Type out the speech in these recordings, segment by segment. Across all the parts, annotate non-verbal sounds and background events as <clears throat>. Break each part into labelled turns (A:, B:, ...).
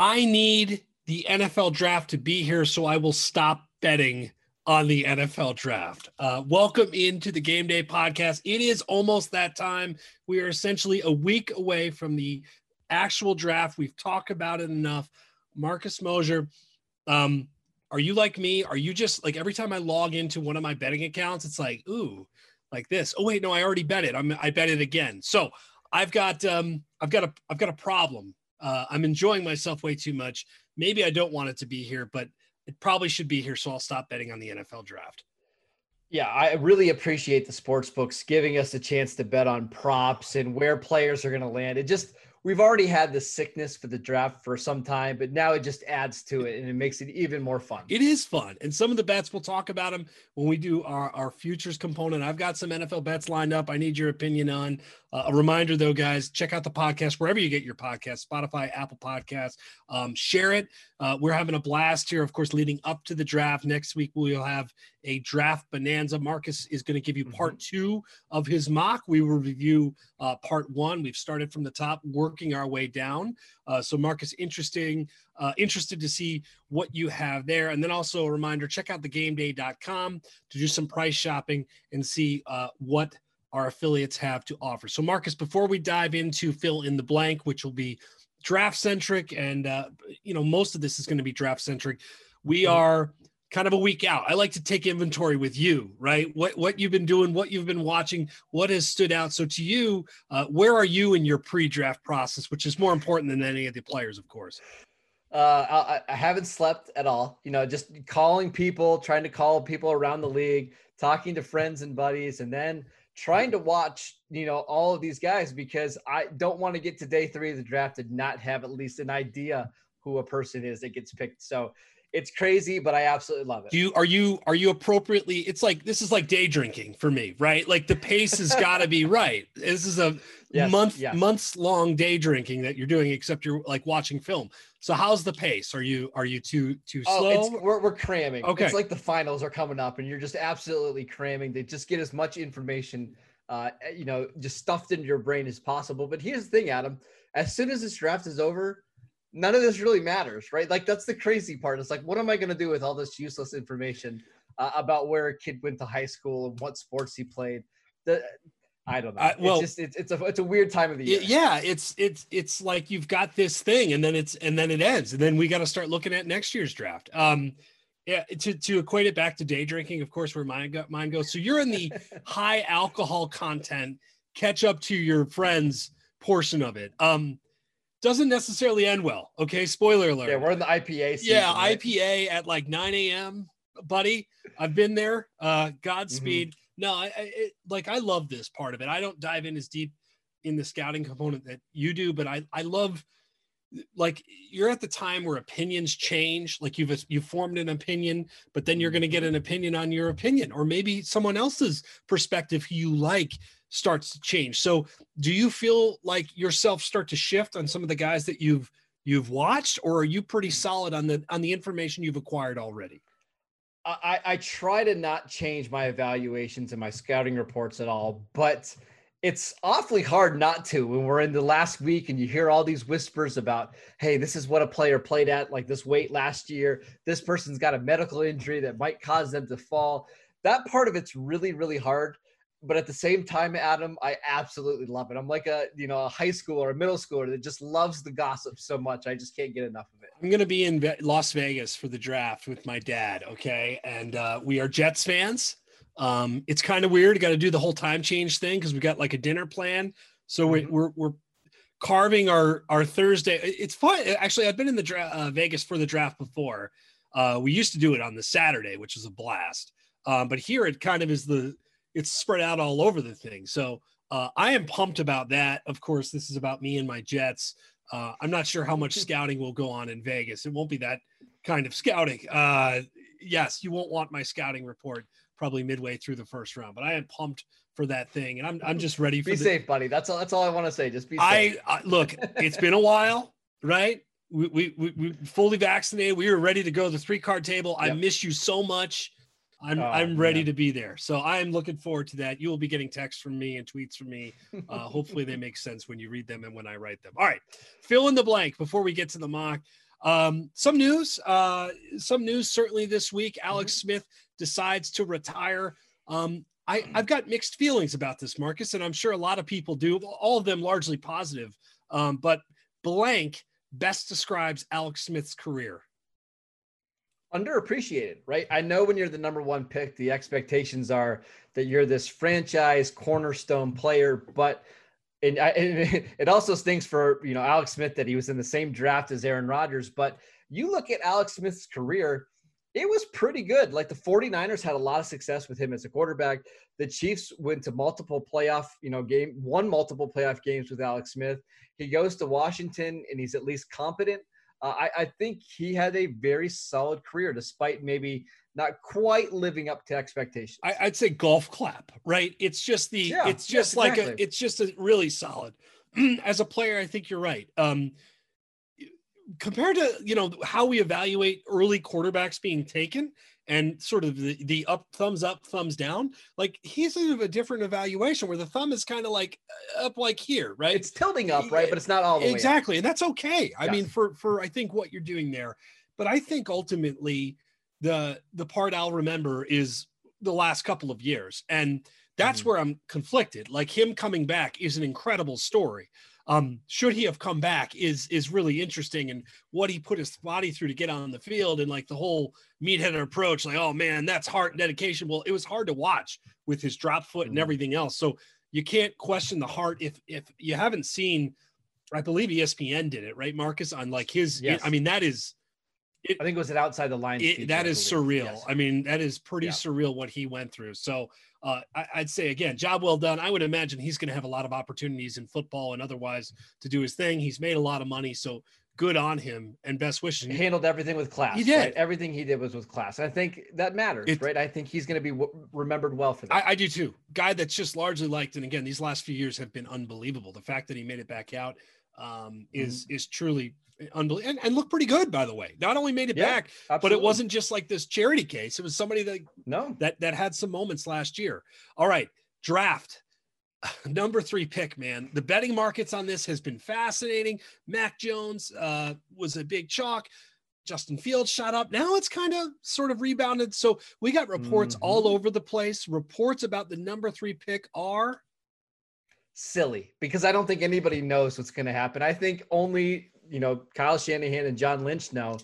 A: I need the NFL draft to be here, so I will stop betting on the NFL draft. Uh, welcome into the Game Day podcast. It is almost that time. We are essentially a week away from the actual draft. We've talked about it enough. Marcus Mosher, um, are you like me? Are you just like every time I log into one of my betting accounts, it's like, ooh, like this. Oh wait, no, I already bet it. I'm I bet it again. So I've got um I've got a I've got a problem. Uh, I'm enjoying myself way too much. Maybe I don't want it to be here, but it probably should be here. So I'll stop betting on the NFL draft.
B: Yeah, I really appreciate the sports books giving us a chance to bet on props and where players are going to land. It just we've already had the sickness for the draft for some time, but now it just adds to it and it makes it even more fun.
A: It is fun. And some of the bets, we'll talk about them when we do our, our futures component. I've got some NFL bets lined up. I need your opinion on. Uh, a reminder, though, guys, check out the podcast wherever you get your podcast Spotify, Apple Podcasts. Um, share it. Uh, we're having a blast here, of course, leading up to the draft. Next week, we'll have a draft bonanza. Marcus is going to give you part mm-hmm. two of his mock. We will review uh, part one. We've started from the top, working our way down. Uh, so, Marcus, interesting, uh, interested to see what you have there. And then also a reminder check out thegameday.com to do some price shopping and see uh, what our affiliates have to offer. So, Marcus, before we dive into fill in the blank, which will be draft centric, and uh, you know most of this is going to be draft centric, we mm-hmm. are kind of a week out. I like to take inventory with you, right? What what you've been doing, what you've been watching, what has stood out. So, to you, uh, where are you in your pre-draft process, which is more important than any of the players, of course.
B: Uh, I, I haven't slept at all. You know, just calling people, trying to call people around the league, talking to friends and buddies, and then trying to watch, you know, all of these guys because I don't want to get to day three of the draft and not have at least an idea who a person is that gets picked. So it's crazy, but I absolutely love it.
A: Do you are you are you appropriately? It's like this is like day drinking for me, right? Like the pace has <laughs> got to be right. This is a yes, month yes. months long day drinking that you're doing, except you're like watching film. So how's the pace? Are you are you too too oh, slow?
B: Oh, we're we're cramming. Okay, it's like the finals are coming up, and you're just absolutely cramming to just get as much information, uh, you know, just stuffed into your brain as possible. But here's the thing, Adam. As soon as this draft is over, none of this really matters, right? Like that's the crazy part. It's like, what am I going to do with all this useless information uh, about where a kid went to high school and what sports he played? The, I don't know. Uh, well, it's just it's, it's a it's a weird time of the year.
A: Yeah, it's it's it's like you've got this thing and then it's and then it ends and then we got to start looking at next year's draft. Um, yeah, to to equate it back to day drinking, of course, where mine go, mine goes. So you're in the <laughs> high alcohol content, catch up to your friends portion of it. Um, doesn't necessarily end well. Okay, spoiler alert.
B: Yeah, we're in the IPA.
A: Season, yeah, right? IPA at like 9 a.m. Buddy, I've been there. Uh, Godspeed. Mm-hmm. No, I, I it, like I love this part of it. I don't dive in as deep in the scouting component that you do, but I I love like you're at the time where opinions change like you've you've formed an opinion but then you're going to get an opinion on your opinion or maybe someone else's perspective who you like starts to change. So do you feel like yourself start to shift on some of the guys that you've you've watched, or are you pretty solid on the on the information you've acquired already?
B: I, I try to not change my evaluations and my scouting reports at all, but it's awfully hard not to when we're in the last week and you hear all these whispers about, hey, this is what a player played at like this weight last year. This person's got a medical injury that might cause them to fall. That part of it's really, really hard but at the same time, Adam, I absolutely love it. I'm like a you know a high school or a middle schooler that just loves the gossip so much. I just can't get enough of it.
A: I'm gonna be in Las Vegas for the draft with my dad. Okay, and uh, we are Jets fans. Um, it's kind of weird. Got to do the whole time change thing because we got like a dinner plan. So mm-hmm. we're, we're carving our our Thursday. It's fun. Actually, I've been in the dra- uh, Vegas for the draft before. Uh, we used to do it on the Saturday, which was a blast. Um, but here it kind of is the it's spread out all over the thing. So uh, I am pumped about that. Of course, this is about me and my Jets. Uh, I'm not sure how much scouting will go on in Vegas. It won't be that kind of scouting. Uh, yes, you won't want my scouting report probably midway through the first round, but I am pumped for that thing, and I'm I'm just ready for.
B: Be
A: the,
B: safe, buddy. That's all. That's all I want to say. Just be. Safe.
A: I, I look. It's been a while, right? We, we, we, we fully vaccinated. We were ready to go to the three card table. Yep. I miss you so much. I'm oh, I'm ready to be there. So I'm looking forward to that. You will be getting texts from me and tweets from me. Uh, hopefully they make sense when you read them and when I write them. All right, fill in the blank before we get to the mock. Um, some news, uh, some news certainly this week. Alex mm-hmm. Smith decides to retire. Um, I, I've got mixed feelings about this, Marcus, and I'm sure a lot of people do. All of them largely positive. Um, but blank best describes Alex Smith's career
B: underappreciated, right? I know when you're the number one pick, the expectations are that you're this franchise cornerstone player, but and, I, and <laughs> it also stinks for you know Alex Smith that he was in the same draft as Aaron Rodgers. But you look at Alex Smith's career, it was pretty good. Like the 49ers had a lot of success with him as a quarterback. The Chiefs went to multiple playoff, you know, game, won multiple playoff games with Alex Smith. He goes to Washington and he's at least competent. Uh, I, I think he had a very solid career, despite maybe not quite living up to expectations.
A: I, would say golf clap, right? It's just the, yeah, it's just yes, like exactly. a, it's just a really solid. <clears throat> As a player, I think you're right. Um, compared to you know how we evaluate early quarterbacks being taken, and sort of the, the up thumbs up thumbs down like he's sort of a different evaluation where the thumb is kind of like uh, up like here right?
B: It's tilting up right? But it's not all
A: exactly and that's okay. I yes. mean for for i think what you're doing there. But i think ultimately the the part i'll remember is the last couple of years and that's mm-hmm. where i'm conflicted. Like him coming back is an incredible story um, should he have come back is is really interesting and what he put his body through to get on the field and like the whole meathead approach like oh man that's heart and dedication well it was hard to watch with his drop foot and mm-hmm. everything else so you can't question the heart if if you haven't seen i believe espn did it right marcus on like his yes. i mean that is
B: it, I think it was an outside the line.
A: that is surreal. Yes. I mean, that is pretty yeah. surreal what he went through. So uh, I, would say again, job well done. I would imagine he's going to have a lot of opportunities in football and otherwise to do his thing. He's made a lot of money, so good on him and best wishes.
B: He handled everything with class. He did. Right? Everything he did was with class. I think that matters, it, right? I think he's going to be w- remembered well for that.
A: I, I, do too. Guy that's just largely liked, and again, these last few years have been unbelievable. The fact that he made it back out um, is mm-hmm. is truly unbelievable and, and looked pretty good by the way not only made it yeah, back absolutely. but it wasn't just like this charity case it was somebody that
B: no
A: that that had some moments last year all right draft <laughs> number three pick man the betting markets on this has been fascinating mac jones uh, was a big chalk Justin Fields shot up. Now it's kind of sort of rebounded. So we got reports mm-hmm. all over the place. Reports about the number three pick are
B: silly because I don't think anybody knows what's going to happen. I think only you know Kyle Shanahan and John Lynch know.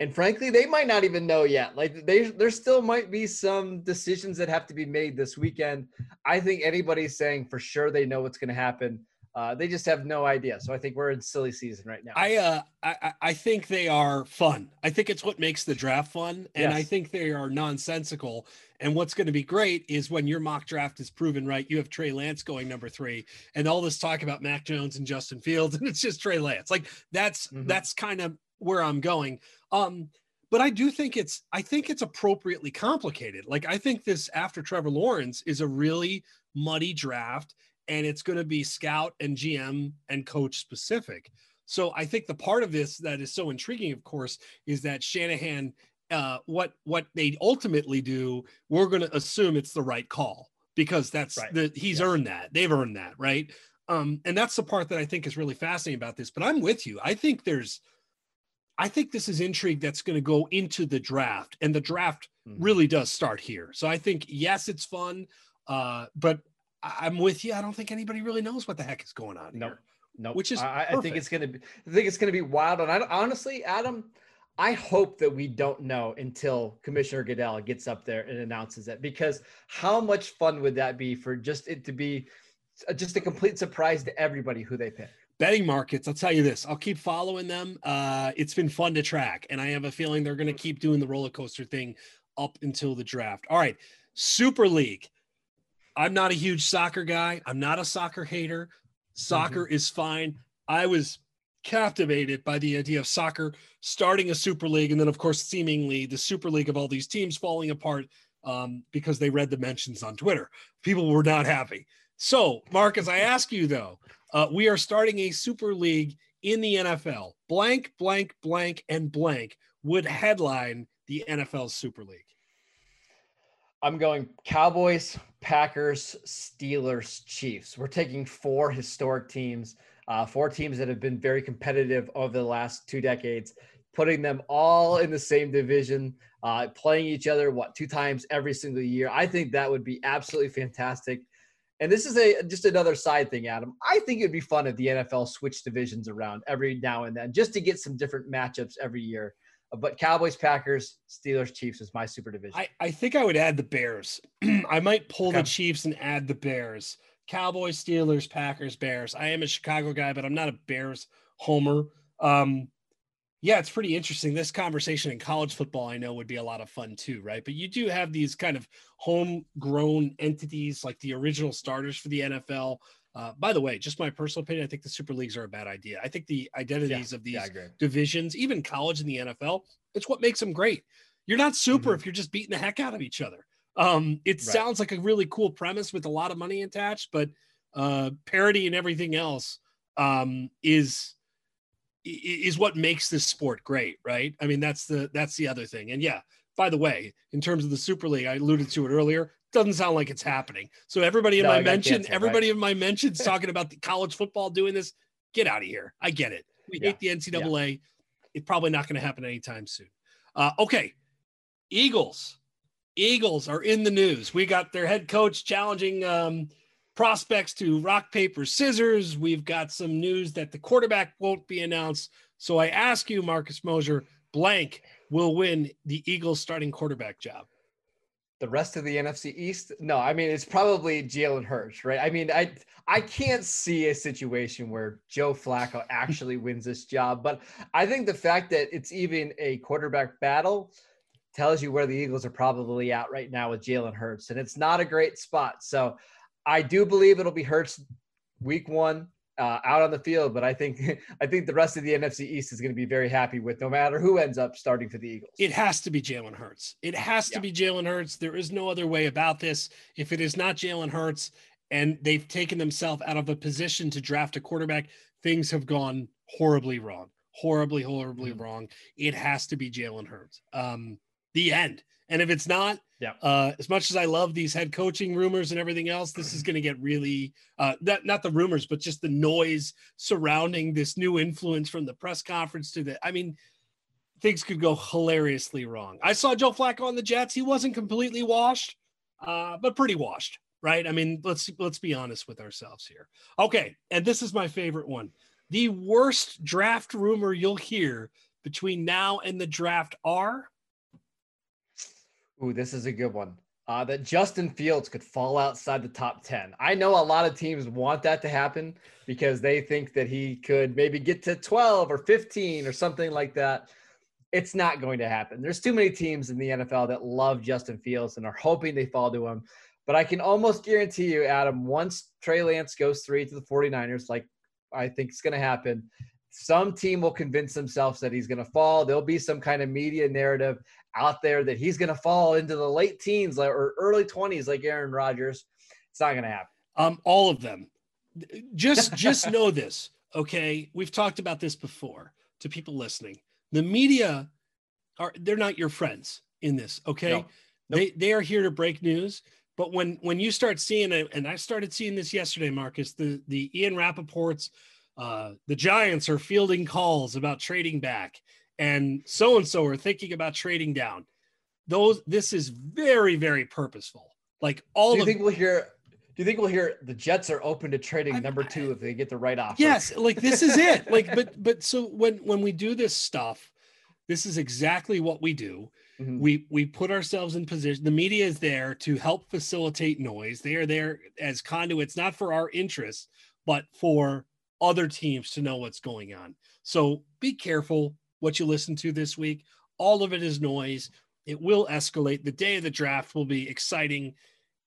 B: And frankly, they might not even know yet. Like they, there still might be some decisions that have to be made this weekend. I think anybody saying for sure they know what's going to happen. Uh, they just have no idea. So I think we're in silly season right now.
A: I uh, I, I think they are fun. I think it's what makes the draft fun, and yes. I think they are nonsensical. And what's going to be great is when your mock draft is proven right, you have Trey Lance going number three, and all this talk about Mac Jones and Justin Fields, <laughs> and it's just Trey Lance. Like that's mm-hmm. that's kind of where I'm going. Um, but I do think it's I think it's appropriately complicated. Like I think this after Trevor Lawrence is a really muddy draft and it's going to be scout and GM and coach specific. So I think the part of this that is so intriguing, of course, is that Shanahan, uh, what what they ultimately do, we're going to assume it's the right call because that's right. the he's yes. earned that they've earned that right. Um, and that's the part that I think is really fascinating about this. But I'm with you. I think there's, I think this is intrigue that's going to go into the draft, and the draft mm-hmm. really does start here. So I think yes, it's fun, uh, but I'm with you. I don't think anybody really knows what the heck is going on.
B: No, nope. no, nope.
A: which is
B: I, I, think it's gonna be. I think it's gonna be wild. And I honestly, Adam, I hope that we don't know until Commissioner Goodell gets up there and announces it because how much fun would that be for just it to be just a complete surprise to everybody who they pick.
A: Betting markets, I'll tell you this. I'll keep following them. Uh, it's been fun to track, and I have a feeling they're going to keep doing the roller coaster thing up until the draft. All right, Super League. I'm not a huge soccer guy. I'm not a soccer hater. Soccer mm-hmm. is fine. I was captivated by the idea of soccer starting a super league and then of course seemingly the super league of all these teams falling apart um, because they read the mentions on twitter people were not happy so marcus i ask you though uh, we are starting a super league in the nfl blank blank blank and blank would headline the nfl super league
B: I'm going Cowboys, Packers, Steelers, Chiefs. We're taking four historic teams, uh, four teams that have been very competitive over the last two decades. putting them all in the same division, uh, playing each other what two times every single year. I think that would be absolutely fantastic. And this is a just another side thing, Adam. I think it'd be fun if the NFL switched divisions around every now and then, just to get some different matchups every year. But Cowboys, Packers, Steelers, Chiefs is my super division.
A: I, I think I would add the Bears. <clears throat> I might pull okay. the Chiefs and add the Bears. Cowboys, Steelers, Packers, Bears. I am a Chicago guy, but I'm not a Bears homer. Um, yeah, it's pretty interesting. This conversation in college football, I know, would be a lot of fun too, right? But you do have these kind of homegrown entities like the original starters for the NFL. Uh, by the way, just my personal opinion, I think the super leagues are a bad idea. I think the identities yeah, of these yeah, divisions, even college and the NFL, it's what makes them great. You're not super mm-hmm. if you're just beating the heck out of each other. Um, it right. sounds like a really cool premise with a lot of money attached, but uh, parity and everything else um, is is what makes this sport great, right? I mean, that's the that's the other thing. And yeah, by the way, in terms of the Super League, I alluded to it earlier. Doesn't sound like it's happening. So everybody in no, my mention, everybody right? in my <laughs> mentions talking about the college football doing this. Get out of here. I get it. We yeah. hate the NCAA. Yeah. It's probably not going to happen anytime soon. Uh, okay, Eagles. Eagles are in the news. We got their head coach challenging um, prospects to rock, paper, scissors. We've got some news that the quarterback won't be announced. So I ask you, Marcus Mosher, blank will win the Eagles starting quarterback job.
B: The rest of the NFC East? No, I mean it's probably Jalen Hurts, right? I mean, I I can't see a situation where Joe Flacco <laughs> actually wins this job, but I think the fact that it's even a quarterback battle tells you where the Eagles are probably at right now with Jalen Hurts, and it's not a great spot. So I do believe it'll be Hurts week one uh, out on the field, but I think <laughs> I think the rest of the NFC East is going to be very happy with no matter who ends up starting for the Eagles.
A: It has to be Jalen Hurts. It has to be Jalen Hurts. There is no other way about this. If it is not Jalen Hurts and they've taken themselves out of a position to draft a quarterback, things have gone horribly wrong. Horribly, horribly mm-hmm. wrong. It has to be Jalen Hurts. Um, the end. And if it's not,
B: yeah.
A: Uh, as much as I love these head coaching rumors and everything else, this is going to get really uh, not not the rumors, but just the noise surrounding this new influence from the press conference to the. I mean, things could go hilariously wrong. I saw Joe Flacco on the Jets; he wasn't completely washed, uh, but pretty washed, right? I mean, let's let's be honest with ourselves here. Okay, and this is my favorite one: the worst draft rumor you'll hear between now and the draft are
B: Ooh, this is a good one. Uh, that Justin Fields could fall outside the top 10. I know a lot of teams want that to happen because they think that he could maybe get to 12 or 15 or something like that. It's not going to happen. There's too many teams in the NFL that love Justin Fields and are hoping they fall to him. But I can almost guarantee you, Adam, once Trey Lance goes three to the 49ers, like I think it's going to happen, some team will convince themselves that he's going to fall. There'll be some kind of media narrative out there that he's going to fall into the late teens or early 20s like Aaron Rodgers. It's not going to happen.
A: Um, all of them. Just just know this, okay? We've talked about this before to people listening. The media are they're not your friends in this, okay? No. Nope. They they are here to break news. But when when you start seeing it, and I started seeing this yesterday, Marcus, the the Ian Rapoport's uh, the Giants are fielding calls about trading back and so and so are thinking about trading down. Those this is very very purposeful. Like all.
B: Do you
A: of,
B: think we'll hear? Do you think we'll hear the Jets are open to trading I, number two if they get the right offer?
A: Yes, like this is it. Like, <laughs> but but so when when we do this stuff, this is exactly what we do. Mm-hmm. We we put ourselves in position. The media is there to help facilitate noise. They are there as conduits, not for our interests, but for other teams to know what's going on. So be careful what you listen to this week. All of it is noise. It will escalate. The day of the draft will be exciting.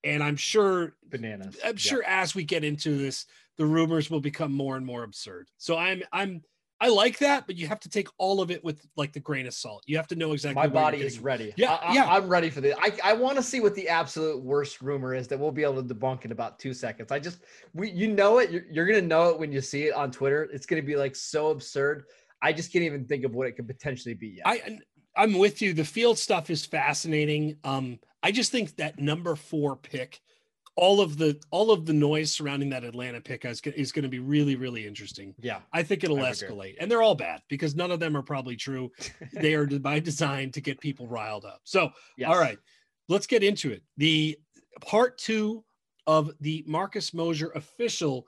A: And I'm sure
B: bananas.
A: I'm sure as we get into this, the rumors will become more and more absurd. So I'm I'm I like that, but you have to take all of it with like the grain of salt. You have to know exactly.
B: My body is ready. Yeah, I, yeah. I'm ready for this. I, I want to see what the absolute worst rumor is that we'll be able to debunk in about two seconds. I just we you know it. You're, you're gonna know it when you see it on Twitter. It's gonna be like so absurd. I just can't even think of what it could potentially be yet.
A: I I'm with you. The field stuff is fascinating. Um, I just think that number four pick all of the all of the noise surrounding that Atlanta pick is, is going to be really really interesting.
B: Yeah,
A: I think it'll I escalate, and they're all bad because none of them are probably true. <laughs> they are by design to get people riled up. So, yes. all right, let's get into it. The part two of the Marcus Mosher official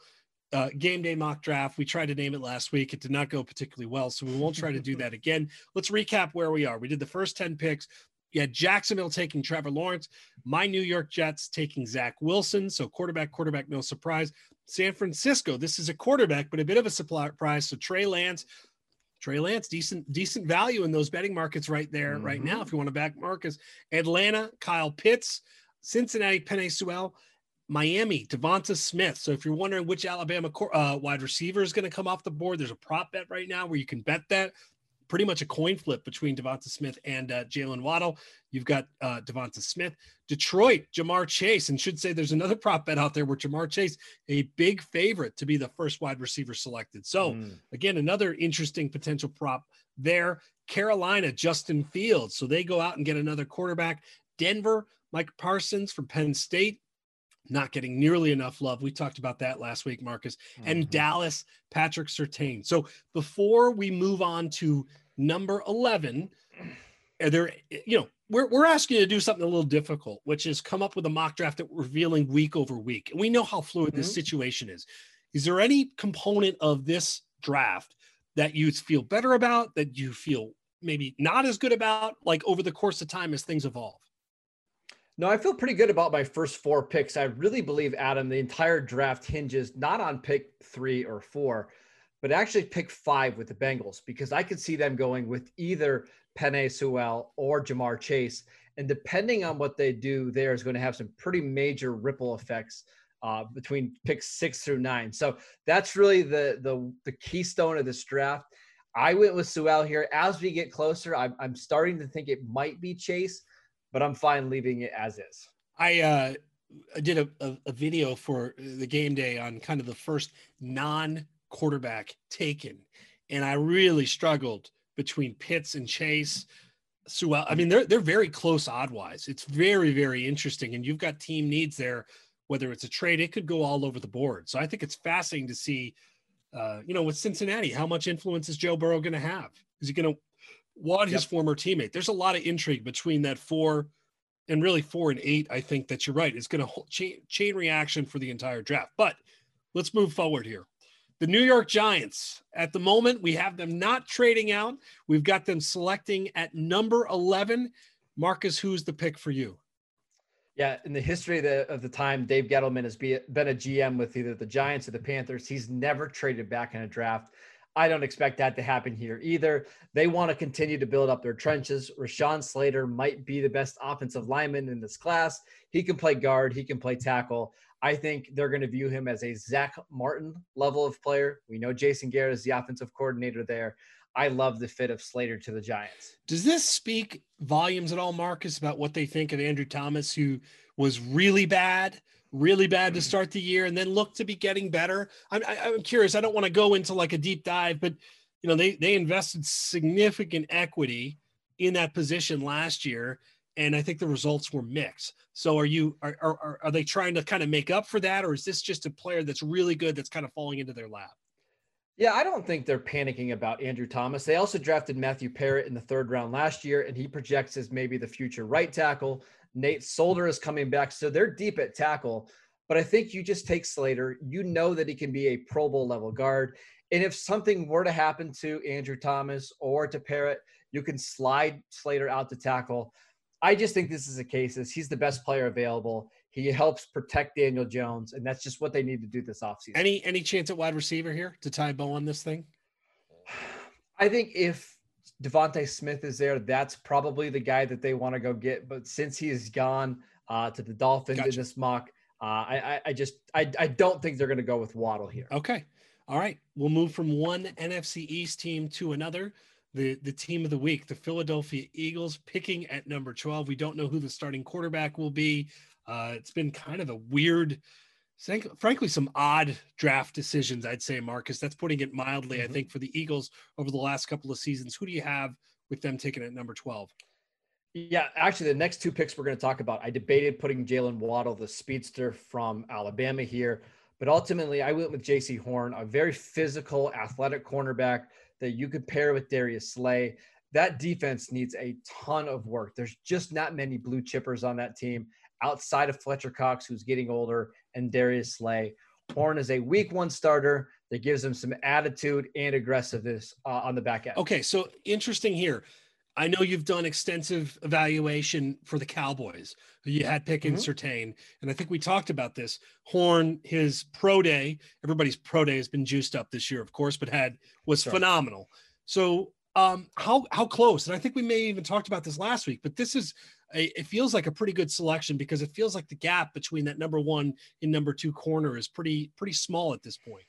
A: uh, game day mock draft. We tried to name it last week. It did not go particularly well, so we won't try to do <laughs> that again. Let's recap where we are. We did the first 10 picks. You had Jacksonville taking Trevor Lawrence, my New York Jets taking Zach Wilson. So quarterback, quarterback, no surprise. San Francisco, this is a quarterback, but a bit of a surprise. So Trey Lance, Trey Lance, decent, decent value in those betting markets right there, mm-hmm. right now, if you want to back Marcus. Atlanta, Kyle Pitts, Cincinnati, Penei Sewell, Miami, DeVonta Smith. So if you're wondering which Alabama uh, wide receiver is going to come off the board, there's a prop bet right now where you can bet that pretty much a coin flip between DeVonta Smith and uh, Jaylen Waddle. You've got uh, DeVonta Smith, Detroit, Ja'Marr Chase, and should say there's another <laughs> prop bet out there where Ja'Marr Chase, a big favorite to be the first wide receiver selected. So mm. again, another interesting potential prop there. Carolina, Justin Fields. So they go out and get another quarterback. Denver, Micah Parsons from Penn State not getting nearly enough love. We talked about that last week, Marcus. Mm-hmm. And Dallas, Patrick Surtain. So before we move on to number 11, are there, you know, we're, we're asking you to do something a little difficult, which is come up with a mock draft that we're revealing week over week. And we know how fluid mm-hmm. this situation is. Is there any component of this draft that you feel better about, that you feel maybe not as good about, like over the course of time as things evolve?
B: No, I feel pretty good about my first four picks. I really believe, Adam, the entire draft hinges not on pick three or four, but actually pick five with the Bengals because I could see them going with either Penei Sewell or Ja'Marr Chase. And depending on what they do, there is going to have some pretty major ripple effects uh, between picks six through nine. So that's really the, the the keystone of this draft. I went with Sewell here. As we get closer, I'm, I'm starting to think it might be Chase but I'm fine leaving it as is.
A: I uh, did a, a, a video for the game day on kind of the first non quarterback taken, and I really struggled between Pitts and Chase. Sewell. I mean, they're they're very close odd wise. It's very very interesting, and you've got team needs there. Whether it's a trade, it could go all over the board. So I think it's fascinating to see, uh, you know, with Cincinnati, how much influence is Joe Burrow going to have? Is he going to Watt, his yep. former teammate. There's a lot of intrigue between that four and really four and eight. I think that you're right. It's going to chain, chain reaction for the entire draft. But let's move forward here. The New York Giants, at the moment, we have them not trading out. We've got them selecting at number 11. Marcus, who's the pick for you?
B: Yeah, in the history of the, of the time, Dave Gettleman has be, been a GM with either the Giants or the Panthers. He's never traded back in a draft. I don't expect that to happen here either. They want to continue to build up their trenches. Rashawn Slater might be the best offensive lineman in this class. He can play guard, he can play tackle. I think they're going to view him as a Zack Martin level of player. We know Jason Garrett is the offensive coordinator there. I love the fit of Slater to the Giants.
A: Does this speak volumes at all, Marcus, about what they think of Andrew Thomas, who was really bad really bad to mm-hmm. start the year and then look to be getting better. I'm, I'm curious. I don't want to go into like a deep dive, but you know, they, they invested significant equity in that position last year. And I think the results were mixed. So are you, are, are, are they trying to kind of make up for that? Or is this just a player that's really good that's kind of falling into their lap?
B: Yeah, I don't think they're panicking about Andrew Thomas. They also drafted Matthew Peart in the third round last year, and he projects as maybe the future right tackle. Nate Solder is coming back. So they're deep at tackle. But I think you just take Slater. You know that he can be a Pro Bowl level guard. And if something were to happen to Andrew Thomas or to Peart, you can slide Slater out to tackle. I just think this is a case is he's the best player available. He helps protect Daniel Jones, and that's just what they need to do this offseason.
A: Any any chance at wide receiver here to tie bow on this thing? <sighs>
B: I think if DeVonta Smith is there. That's probably the guy that they want to go get. But since he is gone uh, to the Dolphins gotcha. in this mock, uh, I, I just I, I don't think they're going to go with Waddle here.
A: Okay, all right. We'll move from one NFC East team to another. The the team of the week, the Philadelphia Eagles, picking at number twelve. We don't know who the starting quarterback will be. Uh, it's been kind of a weird frankly, some odd draft decisions, I'd say, Marcus. That's putting it mildly, mm-hmm. I think, for the Eagles over the last couple of seasons. Who do you have with them taking at number 12?
B: Yeah, actually, the next two picks we're going to talk about, I debated putting Jaylen Waddle, the speedster from Alabama, here, but ultimately I went with Jaycee Horn, a very physical, athletic cornerback that you could pair with Darius Slay. That defense needs a ton of work. There's just not many blue chippers on that team outside of Fletcher Cox, who's getting older, and Darius Slay. Horn is a week one starter that gives him some attitude and aggressiveness uh, on the back end.
A: Okay, so interesting here. I know you've done extensive evaluation for the Cowboys. You had Pickens, mm-hmm. Surtain, and I think we talked about this. Horn, his pro day, everybody's pro day has been juiced up this year, of course, but had was sure. phenomenal. So, um, how how close? And I think we may even talked about this last week, but this is it feels like a pretty good selection because it feels like the gap between that number one and number two corner is pretty pretty small at this point.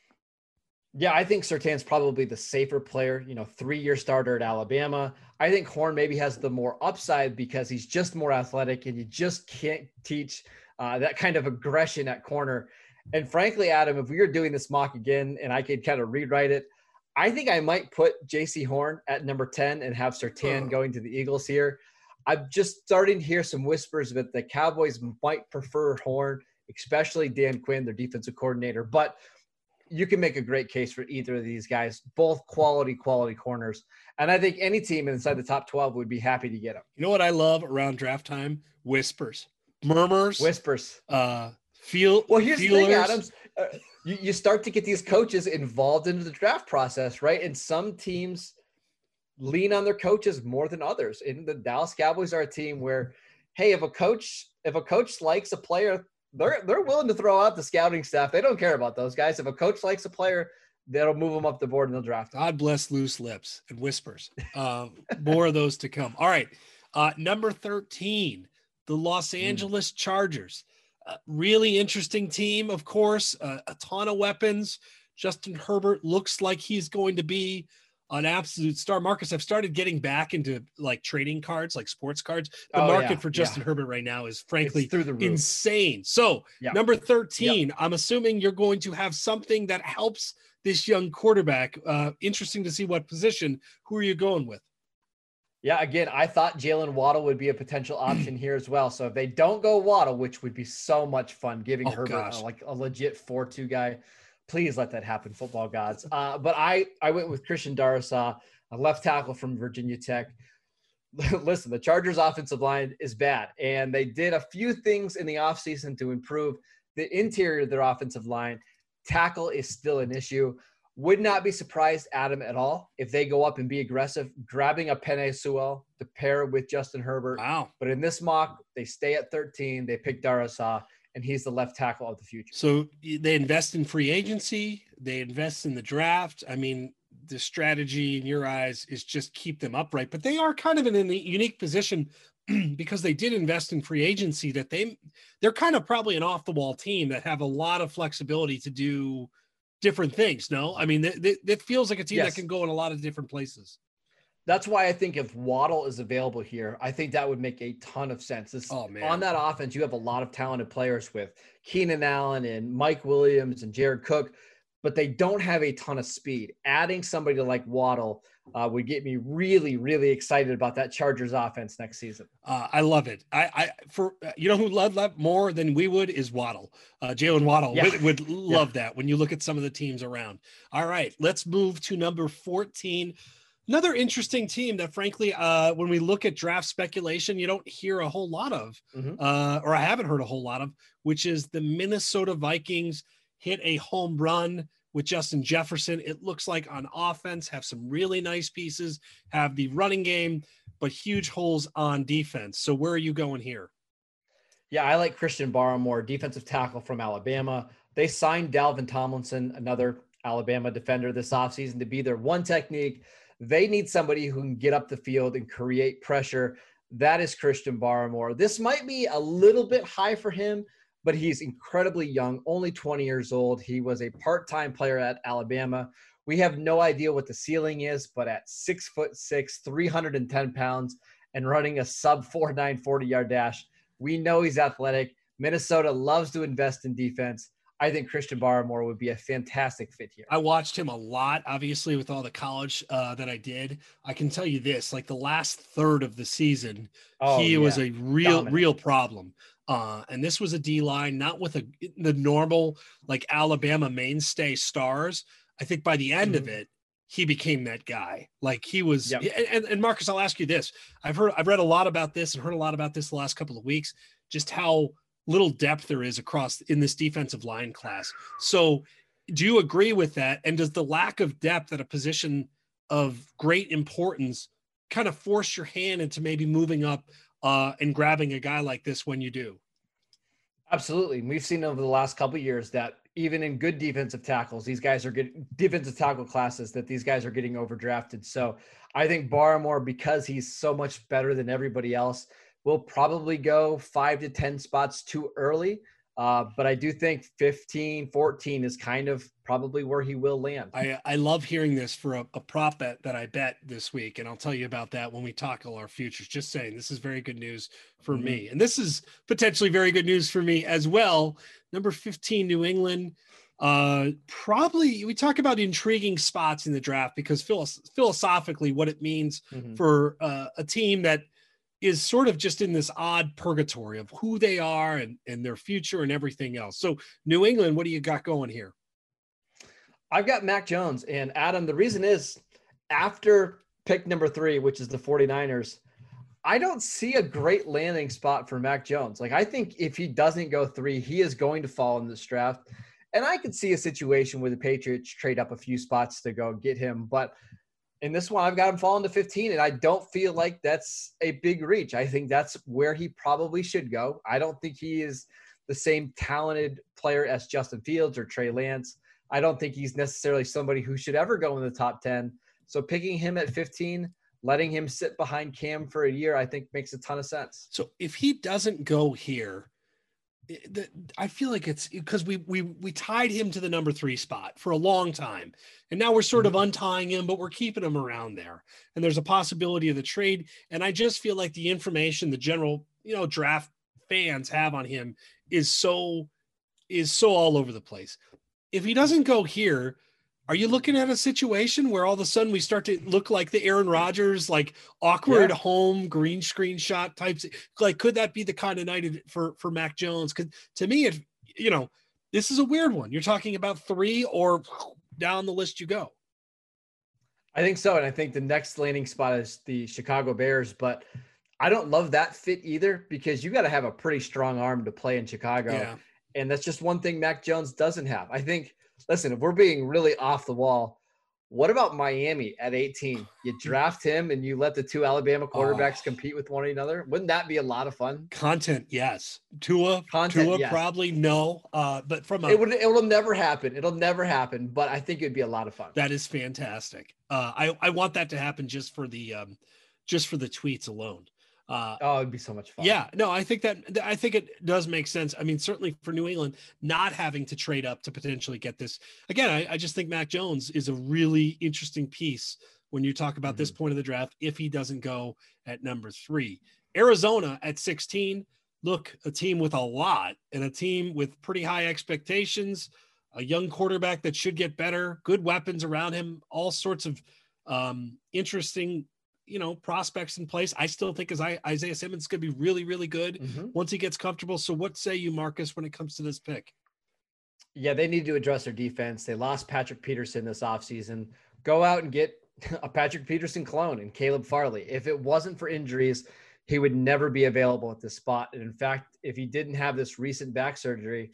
B: Yeah, I think Surtain's probably the safer player. You know, three-year starter at Alabama. I think Horn maybe has the more upside because he's just more athletic, and you just can't teach uh, that kind of aggression at corner. And frankly, Adam, if we were doing this mock again, and I could kind of rewrite it, I think I might put Jaycee Horn at number ten and have Surtain oh. going to the Eagles here. I'm just starting to hear some whispers that the Cowboys might prefer Horn, especially Dan Quinn, their defensive coordinator. But you can make a great case for either of these guys, both quality, quality corners. And I think any team inside the top 12 would be happy to get them.
A: You know what I love around draft time? Whispers, murmurs,
B: whispers.
A: Uh, feel
B: well. Here's feelers. the thing, Adams. Uh, you, you start to get these coaches involved into the draft process, right? And some teams lean on their coaches more than others. And the Dallas Cowboys are a team where, hey, if a coach if a coach likes a player they're they're willing to throw out the scouting staff. They don't care about those guys. If a coach likes a player, that'll move them up the board and they'll draft. Them.
A: God bless loose lips and whispers. Uh, more of those to come. All right, uh, number thirteen, the Los hmm. Angeles mm. Chargers. Uh, really interesting team, of course. Uh, a ton of weapons. Justin Herbert looks like he's going to be an absolute star. Marcus, I've started getting back into like trading cards, like sports cards. The oh, market yeah, for Justin yeah. Herbert right now is frankly it's through the roof. insane. So, yeah. number 13, I'm assuming you're going to have something that helps this young quarterback. Uh, interesting to see what position. Who are you going with?
B: Yeah, again, I thought Jaylen Waddle would be a potential option <clears throat> here as well. So if they don't go Waddle, which would be so much fun, giving oh, Herbert a, like a legit four-two guy Please let that happen, football gods. Uh, but I, I went with Christian Darrisaw, a left tackle from Virginia Tech. <laughs> Listen, the Chargers' offensive line is bad, and they did a few things in the offseason to improve the interior of their offensive line. Tackle is still an issue. Would not be surprised, Adam, at all if they go up and be aggressive, grabbing a Penei Sewell to pair with Justin Herbert.
A: Wow.
B: But in this mock, they stay at 13. They pick Darrisaw and he's the left tackle of the future.
A: So they invest in free agency, they invest in the draft. I mean, the strategy in your eyes is just keep them upright, but they are kind of in a unique position <clears throat> because they did invest in free agency that they they're kind of probably an off the wall team that have a lot of flexibility to do different things. No, I mean, it feels like a team yes. that can go in a lot of different places.
B: That's why I think if Waddle is available here, I think that would make a ton of sense. This, oh. On that offense, you have a lot of talented players with Keenan Allen and Mike Williams and Jared Cook, but they don't have a ton of speed. Adding somebody like Waddle uh, would get me really, really excited about that Chargers offense next season.
A: Uh, I love it. I, I for you know who loved that more than we would is Waddle. Uh, Jaylen Waddle yeah. would, would <laughs> love yeah. that when you look at some of the teams around. All right, let's move to number fourteen. Another interesting team that, frankly, uh, when we look at draft speculation, you don't hear a whole lot of, mm-hmm. uh, or I haven't heard a whole lot of, which is the Minnesota Vikings hit a home run with Justin Jefferson. It looks like on offense, have some really nice pieces, have the running game, but huge holes on defense. So, where are you going here?
B: Yeah, I like Christian Barmore, defensive tackle from Alabama. They signed Dalvin Tomlinson, another Alabama defender, this offseason to be their one technique they need somebody who can get up the field and create pressure. That is Christian Barmore. This might be a little bit high for him, but he's incredibly young, only 20 years old. He was a part time player at Alabama. We have no idea what the ceiling is, but at six foot six, 310 pounds, and running a sub 4.9 40 yard dash, we know he's athletic. Minnesota loves to invest in defense. I think Christian Barmore would be a fantastic fit here.
A: I watched him a lot, obviously, with all the college uh, that I did. I can tell you this: like the last third of the season, oh, he yeah. was a real, Dominant. real problem. Uh, and this was a D line, not with a the normal like Alabama mainstay stars. I think by the end mm-hmm. of it, he became that guy. Like he was. Yep. And, and Marcus, I'll ask you this: I've heard, I've read a lot about this and heard a lot about this the last couple of weeks. Just how little depth there is across in this defensive line class. So, do you agree with that? And does the lack of depth at a position of great importance kind of force your hand into maybe moving up uh, and grabbing a guy like this when you do?
B: Absolutely. We've seen over the last couple years that even in good defensive tackles, these guys are getting defensive tackle classes that these guys are getting overdrafted. So I think Barmore, because he's so much better than everybody else, will probably go five to 10 spots too early. Uh, but I do think 15, 14 is kind of probably where he will land.
A: I, I love hearing this for a, a, prop bet that I bet this week. And I'll tell you about that when we tackle our futures. Just saying, this is very good news for mm-hmm. me. And this is potentially very good news for me as well. Number 15, New England. Uh, probably we talk about intriguing spots in the draft because philosophically, what it means mm-hmm. for uh, a team that – is sort of just in this odd purgatory of who they are and, and their future and everything else. So, New England, what do you got going here?
B: I've got Mac Jones. And Adam, the reason is after pick number three, which is the 49ers, I don't see a great landing spot for Mac Jones. Like, I think if he doesn't go three, he is going to fall in this draft. And I could see a situation where the Patriots trade up a few spots to go get him. But in this one, I've got him falling to 15, and I don't feel like that's a big reach. I think that's where he probably should go. I don't think he is the same talented player as Justin Fields or Trey Lance. I don't think he's necessarily somebody who should ever go in the top 10. So picking him at 15, letting him sit behind Cam for a year, I think makes a ton of sense.
A: So if he doesn't go here, I feel like it's because we we we tied him to the number three spot for a long time, and now we're sort mm-hmm. of untying him, but we're keeping him around there. And there's a possibility of the trade. And I just feel like the information the general you know draft fans have on him is so is so all over the place. If he doesn't go here, are you looking at a situation where all of a sudden we start to look like the Aaron Rodgers, like awkward yeah. home green screen shot types? Like, could that be the kind of night for for Mac Jones? Because to me, it you know, this is a weird one. You're talking about three or down the list you go.
B: I think so, and I think the next landing spot is the Chicago Bears, but I don't love that fit either because you got to have a pretty strong arm to play in Chicago, yeah. and that's just one thing Mac Jones doesn't have. I think listen, if we're being really off the wall, what about Miami at 18? <sighs> You draft him and you let the two Alabama quarterbacks oh. compete with one another. Wouldn't that be a lot of fun?
A: Content, yes. Tua, Content, Tua, yes. probably no. Uh, but from a,
B: it would it will never happen. It'll never happen. But I think it'd be a lot of fun.
A: That is fantastic. Uh, I I want that to happen just for the um, just for the tweets alone.
B: Uh, oh, it'd be so much fun.
A: Yeah, no, I think that I think it does make sense. I mean, certainly for New England, not having to trade up to potentially get this. Again, I, I just think Mac Jones is a really interesting piece when you talk about mm-hmm. this point of the draft. If he doesn't go at number three, Arizona at 16. Look, a team with a lot and a team with pretty high expectations. A young quarterback that should get better, good weapons around him, all sorts of um, interesting you know prospects in place. I still think as I, Isaiah Simmons could be really really good mm-hmm. once he gets comfortable. So what say you, Marcus, when it comes to this pick?
B: Yeah, they need to address their defense. They lost Patrick Peterson this offseason. Go out and get <laughs> a Patrick Peterson clone and Caleb Farley. If it wasn't for injuries, he would never be available at this spot. And in fact, if he didn't have this recent back surgery,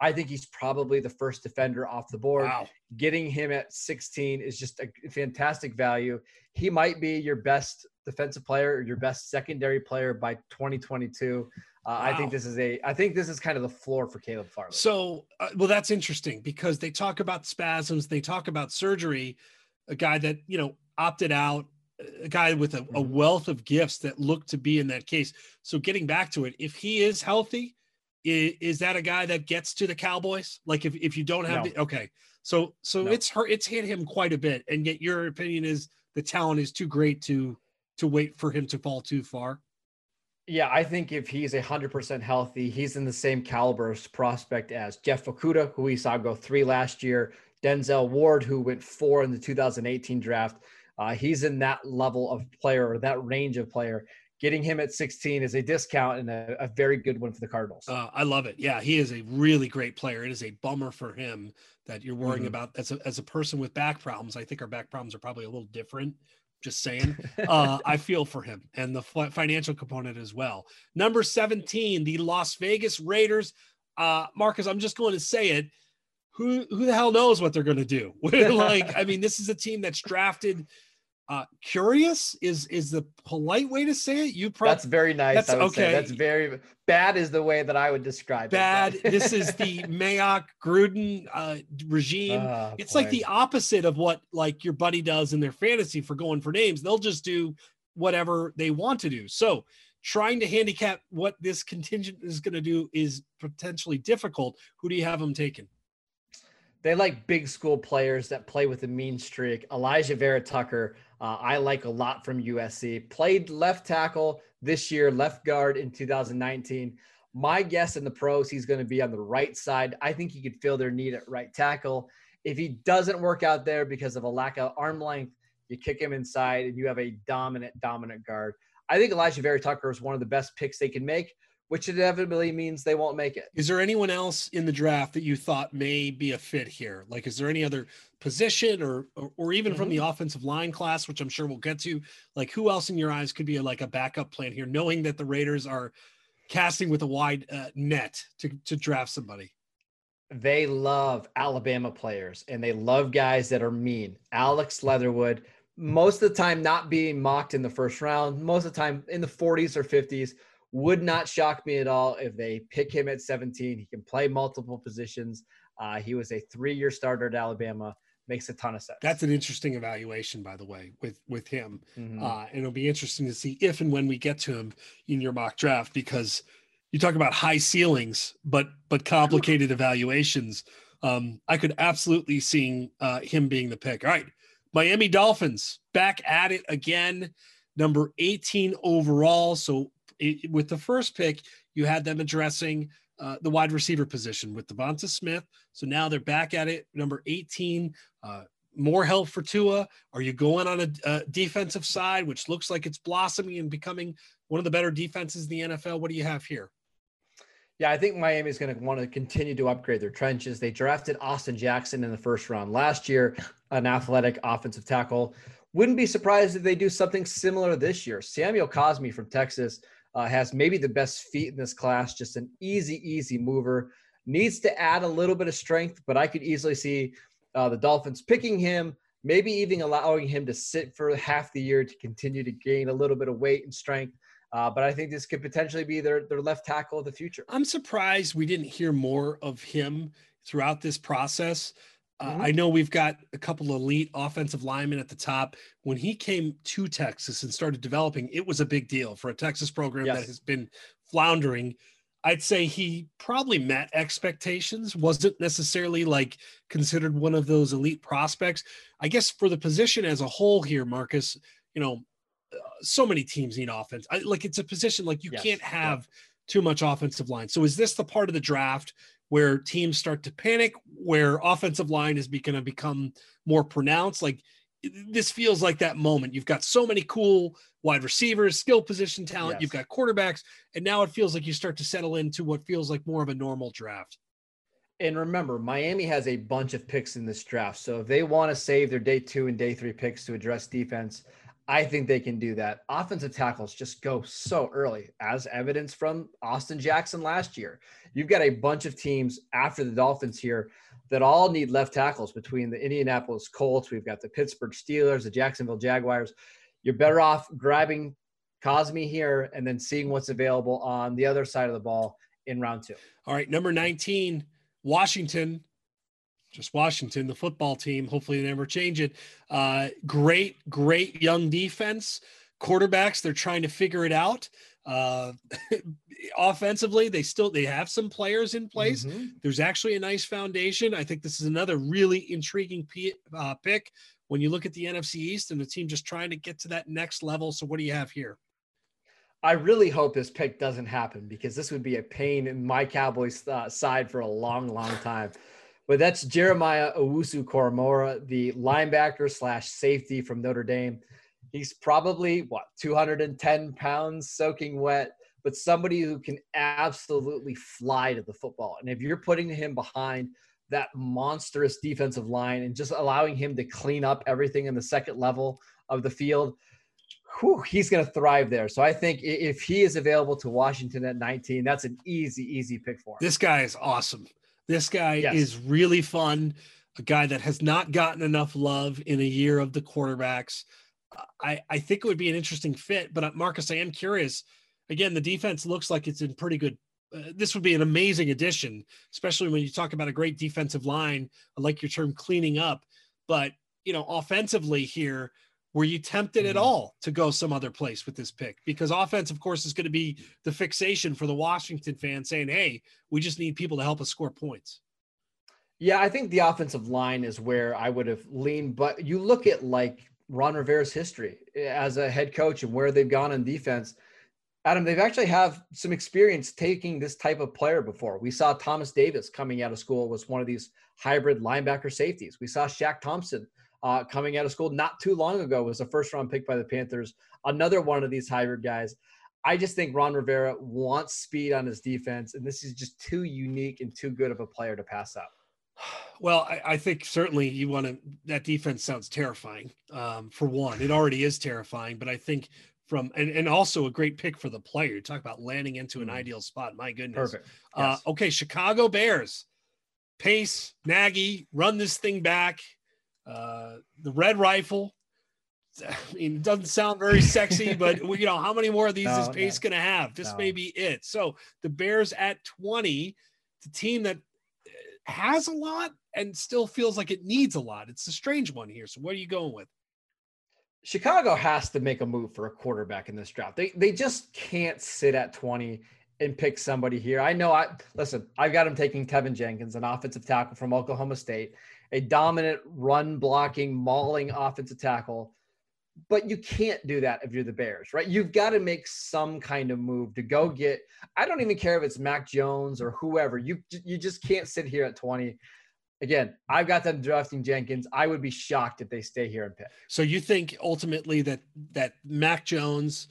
B: I think he's probably the first defender off the board. Wow. Getting him at 16 is just a fantastic value. He might be your best defensive player or your best secondary player by 2022. Uh, wow. I think this is a. I think this is kind of the floor for Caleb Farley.
A: So, uh, well, that's interesting because they talk about spasms, they talk about surgery. A guy that you know opted out, a guy with a, a mm-hmm. wealth of gifts that look to be in that case. So, getting back to it, if he is healthy, is, is that a guy that gets to the Cowboys? Like if, if you don't have no. the okay. So so no. it's hurt it's hit him quite a bit. And yet your opinion is the talent is too great to to wait for him to fall too far.
B: Yeah, I think if he's 100% healthy, he's in the same caliber of prospect as Jeff Okudah, who we saw go three last year, Denzel Ward, who went four in the 2018 draft. Uh, he's in that level of player or that range of player. Getting him at 16 is a discount and a, a very good one for the Cardinals.
A: Uh, I love it. Yeah, he is a really great player. It is a bummer for him that you're worrying mm-hmm. about as a, as a person with back problems. I think our back problems are probably a little different just saying. Uh, <laughs> I feel for him and the financial component as well. Number 17, the Las Vegas Raiders. Uh, Marcus, I'm just going to say it. Who, who the hell knows what they're going to do? <laughs> like, I mean, this is a team that's drafted uh, curious is is the polite way to say it. You
B: probably that's very nice. That's okay. Say. That's very bad is the way that I would describe
A: bad. it. <laughs> Bad. this is the Mayock Gruden uh, regime. Oh, it's boy. like the opposite of what like your buddy does in their fantasy for going for names. They'll just do whatever they want to do. So trying to handicap what this contingent is going to do is potentially difficult. Who do you have them taking?
B: They like big school players that play with a mean streak. Alijah Vera-Tucker uh, I like a lot from USC. Played left tackle this year, left guard in 2019. My guess in the pros, he's going to be on the right side. I think he could fill their need at right tackle. If he doesn't work out there because of a lack of arm length, you kick him inside and you have a dominant, dominant guard. I think Alijah Vera-Tucker is one of the best picks they can make which inevitably means they won't make it.
A: Is there anyone else in the draft that you thought may be a fit here? Like, is there any other position or or, or even mm-hmm. from the mm-hmm. offensive line class, which I'm sure we'll get to? Like, who else in your eyes could be a, like a backup plan here, knowing that the Raiders are casting with a wide uh, net to to draft somebody?
B: They love Alabama players and they love guys that are mean. Alex Leatherwood, most of the time not being mocked in the first round, most of the time in the 40s or 50s would not shock me at all if they pick him at 17. He can play multiple positions. Uh, he was a three-year starter at Alabama. Makes a ton of sense.
A: That's an interesting evaluation, by the way, with with him. Mm-hmm. Uh, and it'll be interesting to see if and when we get to him in your mock draft because you talk about high ceilings, but but complicated evaluations. Um, I could absolutely see uh, him being the pick. All right, Miami Dolphins back at it again, number 18 overall. So it, with the first pick, you had them addressing uh, the wide receiver position with DeVonta Smith. So now they're back at it, number 18. Uh, more help for Tua? Are you going on a, a, defensive side, which looks like it's blossoming and becoming one of the better defenses in the NFL? What do you have here?
B: Yeah, I think Miami is going to want to continue to upgrade their trenches. They drafted Austin Jackson in the first round last year, an athletic offensive tackle. Wouldn't be surprised if they do something similar this year. Samuel Cosmi from Texas uh, has maybe the best feet in this class, just an easy, easy mover. Needs to add a little bit of strength, but I could easily see uh, the Dolphins picking him, maybe even allowing him to sit for half the year to continue to gain a little bit of weight and strength. Uh, but I think this could potentially be their, their left tackle of the future.
A: I'm surprised we didn't hear more of him throughout this process. Uh, mm-hmm. I know we've got a couple elite offensive linemen at the top. When he came to Texas and started developing, it was a big deal for a Texas program yes. that has been floundering. I'd say he probably met expectations, wasn't necessarily like considered one of those elite prospects. I guess for the position as a whole here, Marcus, you know, uh, so many teams need offense. I, like it's a position like you yes. can't have yeah. too much offensive line. So is this the part of the draft where teams start to panic, where offensive line is going to become more pronounced. Like this feels like that moment. You've got so many cool wide receivers, skill position talent, yes. you've got quarterbacks, and now it feels like you start to settle into what feels like more of a normal draft.
B: And remember, Miami has a bunch of picks in this draft. So if they want to save their day two and day three picks to address defense, I think they can do that. Offensive tackles just go so early, as evidence from Austin Jackson last year. You've got a bunch of teams after the Dolphins here that all need left tackles between the Indianapolis Colts. We've got the Pittsburgh Steelers, the Jacksonville Jaguars. You're better off grabbing Cosmi here and then seeing what's available on the other side of the ball in round two.
A: All right, number 19, Washington just Washington, the football team. Hopefully, they never change it. Uh, great, great young defense. Quarterbacks, they're trying to figure it out. Uh, <laughs> offensively, they still they have some players in place. Mm-hmm. There's actually a nice foundation. I think this is another really intriguing p- uh, pick when you look at the NFC East and the team just trying to get to that next level. So, what do you have here?
B: I really hope this pick doesn't happen because this would be a pain in my Cowboys uh, side for a long, long time. But that's Jeremiah Owusu Koramoah, the linebacker slash safety from Notre Dame. He's probably what 210 pounds soaking wet, but somebody who can absolutely fly to the football. And if you're putting him behind that monstrous defensive line and just allowing him to clean up everything in the second level of the field, whew, he's going to thrive there. So I think if he is available to Washington at 19, that's an easy, easy pick for him.
A: This guy is awesome. This guy yes. is really fun. A guy that has not gotten enough love in a year of the quarterbacks. I, I think it would be an interesting fit, but uh, Marcus, I am curious. Again, the defense looks like it's in pretty good. Uh, this would be an amazing addition, especially when you talk about a great defensive line. I like your term cleaning up, but you know, offensively here, were you tempted at mm-hmm. all to go some other place with this pick? Because offense, of course, is going to be the fixation for the Washington fans saying, hey, we just need people to help us score points.
B: Yeah, I think the offensive line is where I would have leaned. But you look at like Ron Rivera's history as a head coach and where they've gone in defense. Adam, they've actually have some experience taking this type of player before. We saw Thomas Davis coming out of school was one of these hybrid linebacker safeties. We saw Shaq Thompson uh, coming out of school not too long ago was a first round pick by the Panthers. Another one of these hybrid guys. I just think Ron Rivera wants speed on his defense, and this is just too unique and too good of a player to pass up. <sighs>
A: Well, I, I think certainly you want to. That defense sounds terrifying. Um, for one, it already is terrifying, but I think from and, and also a great pick for the player. You talk about landing into an mm. ideal spot. My goodness.
B: Perfect.
A: Uh, yes. Uh, okay, Chicago Bears. Pace, Nagy, run this thing back. Uh, the red rifle. I mean, it doesn't sound very sexy, <laughs> but you know, how many more of these no, is Pace no. going to have? This no. may be it. So the Bears at 20, the team that uh, has a lot and still feels like it needs a lot. It's a strange one here. So what are you going with?
B: Chicago has to make a move for a quarterback in this draft. They they just can't sit at 20 and pick somebody here. I know I listen, I've got him taking Teven Jenkins, an offensive tackle from Oklahoma State a dominant run blocking, mauling offensive tackle. But you can't do that if you're the Bears, right? You've got to make some kind of move to go get. I don't even care if it's Mac Jones or whoever. You you just can't sit here at 20. Again, I've got them drafting Jenkins. I would be shocked if they stay here and pick.
A: So you think ultimately that that Mac Jones,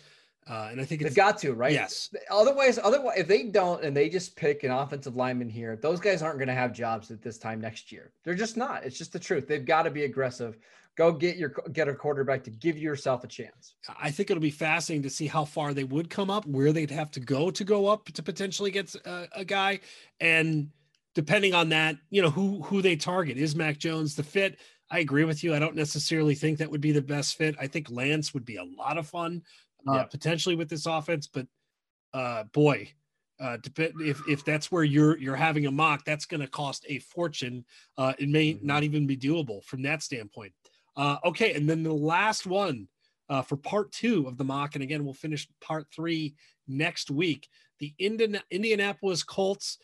A: uh, and I think
B: they've got to, right?
A: Yes.
B: Otherwise, otherwise, if they don't and they just pick an offensive lineman here, those guys aren't going to have jobs at this time next year. They're just not. It's just the truth. They've got to be aggressive. Go get your get a quarterback to give yourself a chance.
A: I think it'll be fascinating to see how far they would come up, where they'd have to go to go up to potentially get a, a guy, and depending on that, you know who who they target. Is Mac Jones the fit? I agree with you. I don't necessarily think that would be the best fit. I think Lance would be a lot of fun uh, yeah. potentially with this offense. But uh, boy, uh, if if that's where you're you're having a mock, that's going to cost a fortune. Uh, it may mm-hmm. not even be doable from that standpoint. Uh, okay, and then the last one uh, for part two of the mock, and again we'll finish part three next week. The Indian, Indianapolis Colts,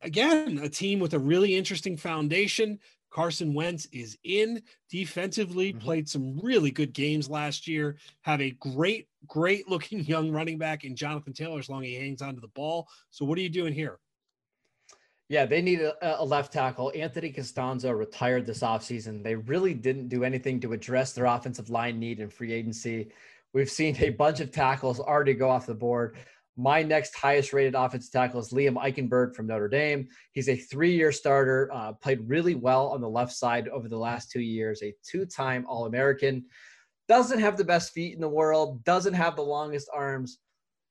A: again a team with a really interesting foundation. Carson Wentz is in defensively, mm-hmm. played some really good games last year, have a great, great looking <laughs> young running back in Jonathan Taylor as long as he hangs onto the ball. So, what are you doing here?
B: Yeah, they need a, a, left tackle. Anthony Castonzo retired this offseason. They really didn't do anything to address their offensive line need in free agency. We've seen a bunch of tackles already go off the board. My next highest rated offensive tackle is Liam Eichenberg from Notre Dame. He's a three year starter, uh, played really well on the left side over the last two years, a two time All American. Doesn't have the best feet in the world, doesn't have the longest arms.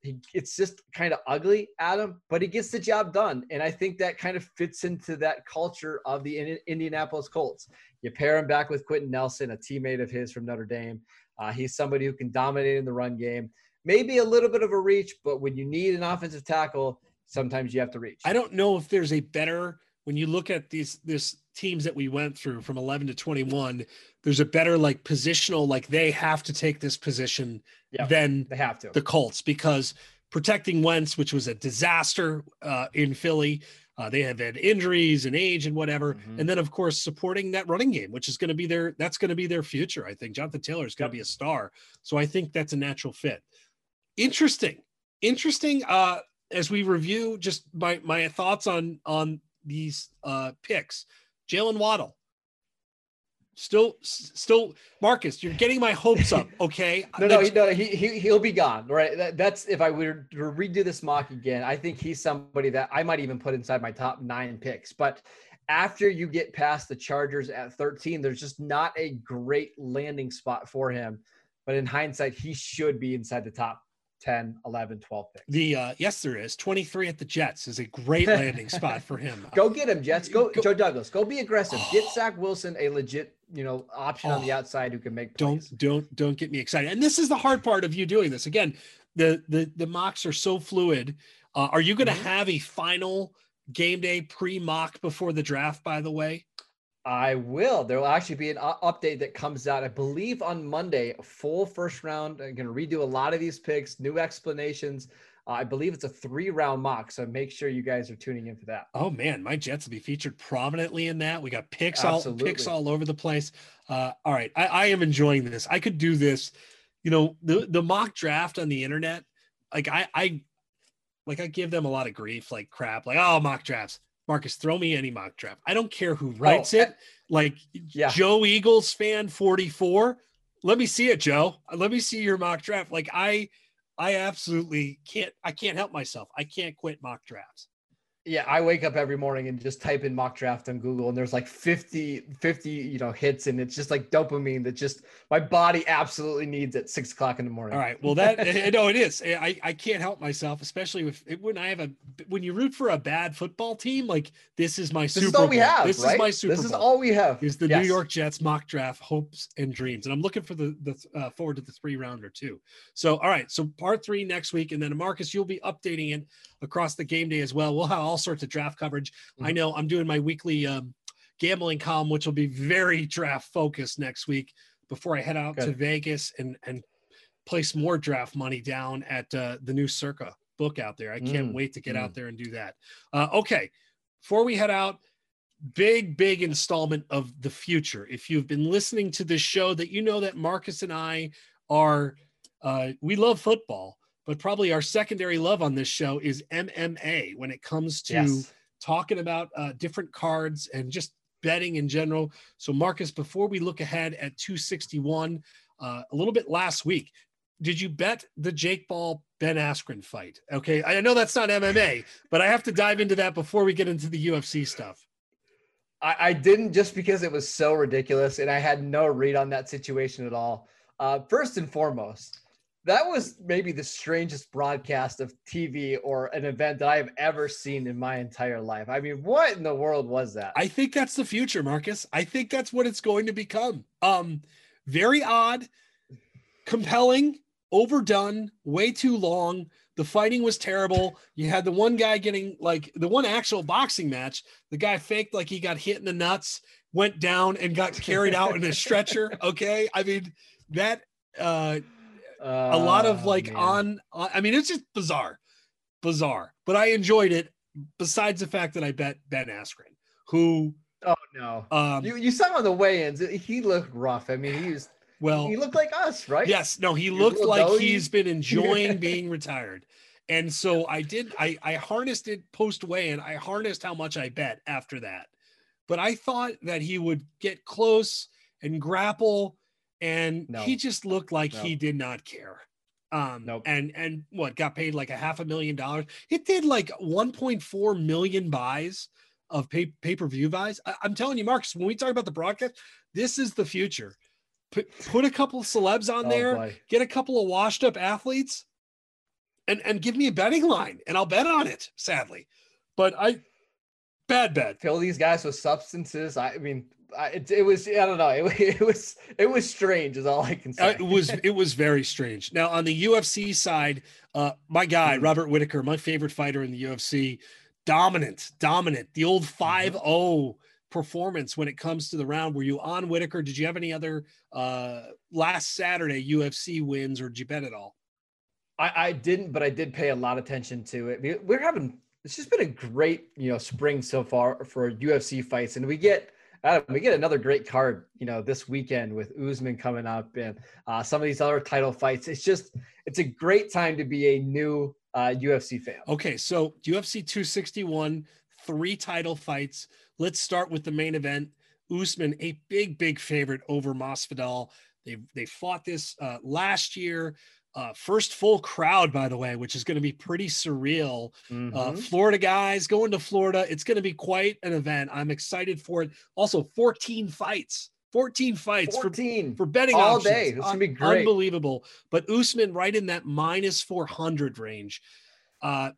B: He, it's just kind of ugly, Adam, but he gets the job done. And I think that kind of fits into that culture of the Indianapolis Colts. You pair him back with Quenton Nelson, a teammate of his from Notre Dame. Uh, he's somebody who can dominate in the run game maybe a little bit of a reach, but when you need an offensive tackle, sometimes you have to reach.
A: I don't know if there's a better when you look at these this teams that we went through from 11 to 21 there's a better like positional like they have to take this position yep, than
B: they have to
A: the colts because protecting wentz which was a disaster uh, in philly uh, they have had injuries and age and whatever mm-hmm. and then of course supporting that running game which is going to be their that's going to be their future i think jonathan taylor is going to yep. be a star so i think that's a natural fit interesting, interesting. Uh, as we review just my my thoughts on on these uh picks, Jaylen Waddle. Still, still, Marcus, you're getting my hopes up. <laughs> Okay.
B: no, no, no, he, he he'll be gone. Right. That, that's if I were to redo this mock again. I think he's somebody that I might even put inside my top nine picks. But after you get past the Chargers at 13, there's just not a great landing spot for him. But in hindsight, he should be inside the top 10, 11, 12 picks.
A: The uh, yes, there is 23 at the Jets is a great <laughs> landing spot for him.
B: Go get him, Jets. Go, go Joe Douglas. Go be aggressive. Get Zach Wilson a legit, you know, option oh, on the oh. outside who can make
A: plays. Don't don't don't get me excited. And this is the hard part of you doing this. Again, the the the mocks are so fluid. Uh, are you going to mm-hmm. have a final game day pre mock before the draft? By the way.
B: I will. There will actually be an update that comes out, I believe, on Monday. A full first round. I'm going to redo a lot of these picks, new explanations. Uh, I believe it's a three round mock, so make sure you guys are tuning in for that.
A: Oh man, my Jets will be featured prominently in that. We got picks Absolutely. all picks all over the place. Uh, all right, I, I am enjoying this. I could do this. You know, the the mock draft on the internet. Like I I like I give them a lot of grief, like crap, like oh mock drafts. Marcus, throw me any mock draft. I don't care who oh, writes oh, it. Like yeah. Joe Eagles fan 44. Let me see it, Joe. Let me see your mock draft. Like I I absolutely can't I can't help myself. I can't quit mock drafts.
B: Yeah, I wake up every morning and just type in mock draft on Google and there's like 50, 50, you know, hits and it's just like dopamine that just my body absolutely needs at six o'clock in the morning.
A: All right. Well, that <laughs> eh, no, it is. Eh, I, I can't help myself, especially if eh, when I have a when you root for a bad football team, like this is my
B: this
A: Super
B: is all
A: Bowl.
B: we have.
A: This
B: right?
A: is my Super
B: This is
A: Bowl.
B: all we have.
A: Is the yes. New York Jets mock draft hopes and dreams, and I'm looking for the the uh, forward to the three rounder too. So all right, so part three next week, and then Marcus, you'll be updating it across the game day as well. We'll have all sorts of draft coverage. Mm-hmm. I know I'm doing my weekly um, gambling column, which will be very draft focused next week before I head out Good. to Vegas and and place more draft money down at uh, the new Circa book out there. I can't mm. wait to get mm. out there and do that. Uh, okay, before we head out, big big installment of the future. If you've been listening to this show, that you know that Marcus and I are uh, we love football but probably our secondary love on this show is MMA when it comes to yes. talking about uh, different cards and just betting in general. So, Marcus, before we look ahead at 261, uh, a little bit last week, did you bet the Jake Paul Ben Askren fight? Okay, I know that's not MMA, but I have to dive into that before we get into the UFC stuff.
B: I, I didn't just because it was so ridiculous and I had no read on that situation at all. Uh, first and foremost, that was maybe the strangest broadcast of TV or an event that I have ever seen in my entire life. I mean, what in the world was that?
A: I think that's the future, Marcus. I think that's what it's going to become. Um, very odd, compelling, overdone, way too long. The fighting was terrible. You had the one guy getting like the one actual boxing match. The guy faked like he got hit in the nuts, went down and got carried out in a stretcher. <laughs> Okay. I mean, that uh a lot of like on, on i mean it's just bizarre bizarre but i enjoyed it besides the fact that i bet ben askren who
B: oh no. um you, you saw him on the weigh-ins. He looked rough. I mean he was well he looked like us right?
A: yes. No he, he looked like he's been <laughs> enjoying being retired. And so i did i i harnessed it post weigh-in. I harnessed how much i bet after that. But i thought that he would get close and grapple and no. he just looked like no. he did not care. Um, nope. and and what got paid like a half a million dollars. It did like 1.4 million buys of pay pay per view buys. I, am telling you, Marcus, when we talk about the broadcast, this is the future. Put put a couple of celebs on oh, there, boy. get a couple of washed up athletes, and and give me a betting line, and I'll bet on it. Sadly, but I bad bet.
B: Fill these guys with substances. I mean, it, it, was I don't know <laughs> it, it, was it was strange is all I can say.
A: Uh, it was it was very strange. Now on the UFC side, uh, my guy mm-hmm. Robert Whitaker, my favorite fighter in the UFC, dominant, dominant. The old 5-0 mm-hmm. performance when it comes to the round. Were you on Whitaker? Did you have any other uh, last Saturday UFC wins or did you bet at all?
B: I, I didn't, but I did pay a lot of attention to it. We're having it's just been a great you know spring so far for UFC fights, and we get Adam, we get another great card, you know, this weekend with Usman coming up and uh, some of these other title fights. It's just, it's a great time to be a new uh, UFC fan.
A: Okay, so UFC 261, three title fights. Let's start with the main event. Usman, a big, big favorite over Masvidal. They they fought this uh, last year. Uh, first full crowd, by the way, which is going to be pretty surreal. Uh, mm-hmm. Uh, Florida guys going to Florida. It's going to be quite an event. I'm excited for it. Also, 14 fights. 14 fights 14. For, for betting
B: all
A: options.
B: day. It's gonna be great.
A: Unbelievable. But Usman right in that minus 400 range. Uh,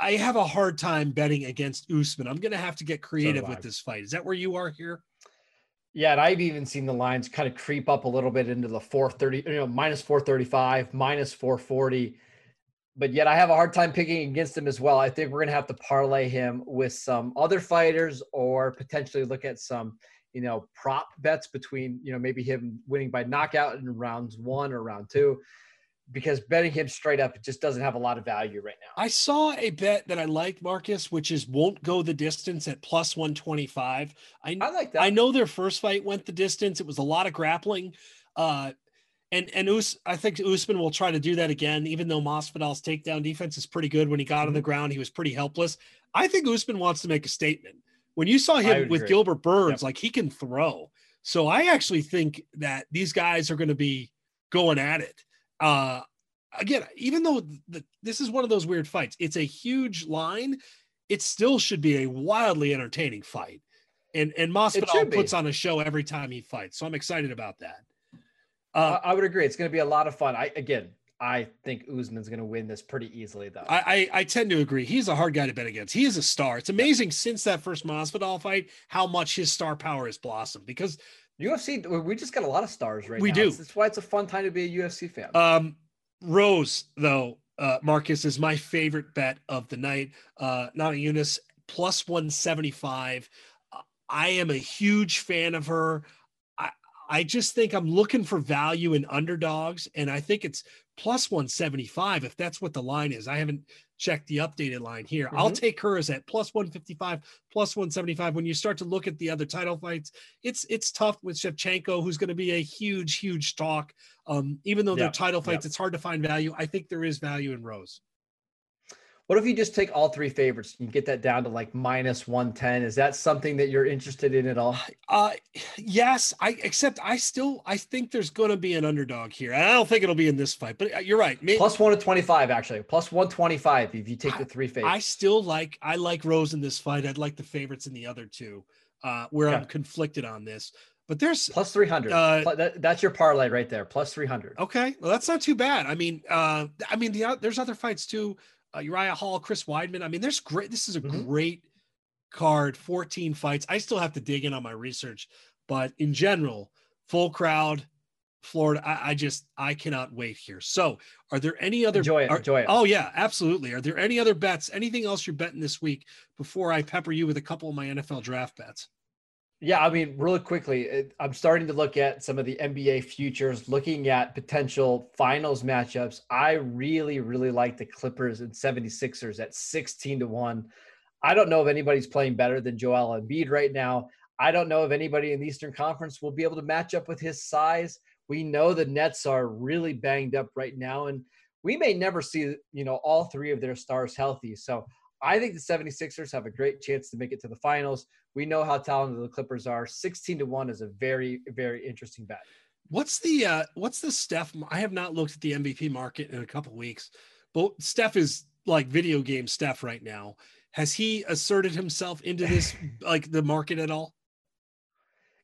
A: I have a hard time betting against Usman. I'm going to have to get creative so with this fight. Is that where you are here?
B: Yeah, and I've even seen the lines kind of creep up a little bit into the 430, you know, minus 435, minus 440. But yet I have a hard time picking against him as well. I think we're going to have to parlay him with some other fighters or potentially look at some, you know, prop bets between, you know, maybe him winning by knockout in rounds one or round two because betting him straight up it just doesn't have a lot of value right now.
A: I saw a bet that I like, Marcus, which is won't go the distance at plus 125. I,
B: I like that.
A: I know their first fight went the distance. It was a lot of grappling. Uh, and and Us, I think Usman will try to do that again, even though Masvidal's takedown defense is pretty good. When he got mm-hmm. on the mm-hmm. ground, he was pretty helpless. I think Usman wants to make a statement. When you saw him with agree. Gilbert Burns, yep. like he can throw. So I actually think that these guys are going to be going at it. Uh, again, even though the, this is one of those weird fights, it's a huge line. It still should be a wildly entertaining fight, and and Masvidal puts on a show every time he fights. So I'm excited about that.
B: Uh, I, I would agree. It's going to be a lot of fun. I again, I think Usman's going to win this pretty easily, though.
A: I, I, I tend to agree. He's a hard guy to bet against. He is a star. It's amazing since that first Masvidal fight how much his star power has blossomed because
B: UFC. We just got a lot of stars right
A: we
B: now.
A: do.
B: That's why it's a fun time to be a UFC fan.
A: Um, Rose, though, uh, Marcus is my favorite bet of the night. Uh, Eunice plus 175. I am a huge fan of her. I, I just think I'm looking for value in underdogs, and I think it's plus 175 if that's what the line is. I haven't checked the updated line here. Mm-hmm. I'll take her as at plus 155, plus 175. When you start to look at the other title fights, it's it's tough with Shevchenko, who's going to be a huge, huge talk. Um, even though they're title fights, it's hard to find value. I think there is value in Rose.
B: What if you just take all three favorites and get that down to like minus 110? Is that something that you're interested in at all?
A: Uh yes, I except I still I think there's going to be an underdog here. I don't think it'll be in this fight, but uh, you're right.
B: Maybe, plus 1 to 25 actually. Plus 125 if you take the three favorites.
A: I still like I like Rose in this fight. I'd like the favorites in the other two. Uh where okay. I'm conflicted on this. But there's
B: plus 300. Uh, that, that's your parlay right there. Plus 300.
A: Okay. Well, that's not too bad. I mean, uh, I mean, the, there's other fights too uh, Uriah Hall, Chris Weidman. I mean, there's great. This is a mm-hmm. great card. 14 fights. I still have to dig in on my research, but in general, full crowd, Florida. I, I just I cannot wait here. So, are there any other?
B: Enjoy it.
A: Are,
B: enjoy it.
A: Oh yeah, absolutely. Are there any other bets? Anything else you're betting this week before I pepper you with a couple of my NFL draft bets?
B: Yeah, I mean, really quickly, I'm starting to look at some of the NBA futures, looking at potential finals matchups. I really, really like the Clippers and 76ers at 16 to 1. I don't know if anybody's playing better than Joel Embiid right now. I don't know if anybody in the Eastern Conference will be able to match up with his size. We know the Nets are really banged up right now, and we may never see, you know, all three of their stars healthy. So I think the 76ers have a great chance to make it to the finals. We know how talented the Clippers are. 16 to 1 is a very, very interesting bet.
A: What's the uh what's the Steph? I have not looked at the MVP market in a couple weeks, but Steph is like video game Steph right now. Has he asserted himself into this <laughs> like the market at all?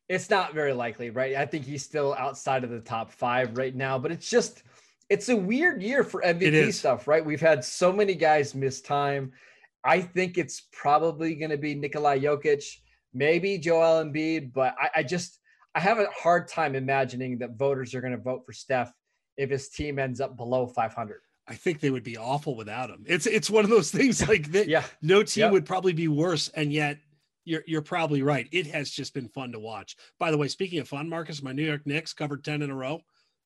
B: It's not very likely, right? I think he's still outside of the top five right now, but it's just it's a weird year for MVP stuff, right? We've had so many guys miss time. I think it's probably going to be Nikolai Jokic, maybe Joel Embiid, but I, I, just I have a hard time imagining that voters are going to vote for Steph if his team ends up below 500.
A: I think they would be awful without him. It's it's one of those <laughs> things like that.
B: yeah,
A: no team yep. would probably be worse, and yet you're you're probably right. It has just been fun to watch. By the way, speaking of fun, Marcus, my New York Knicks covered ten in a row.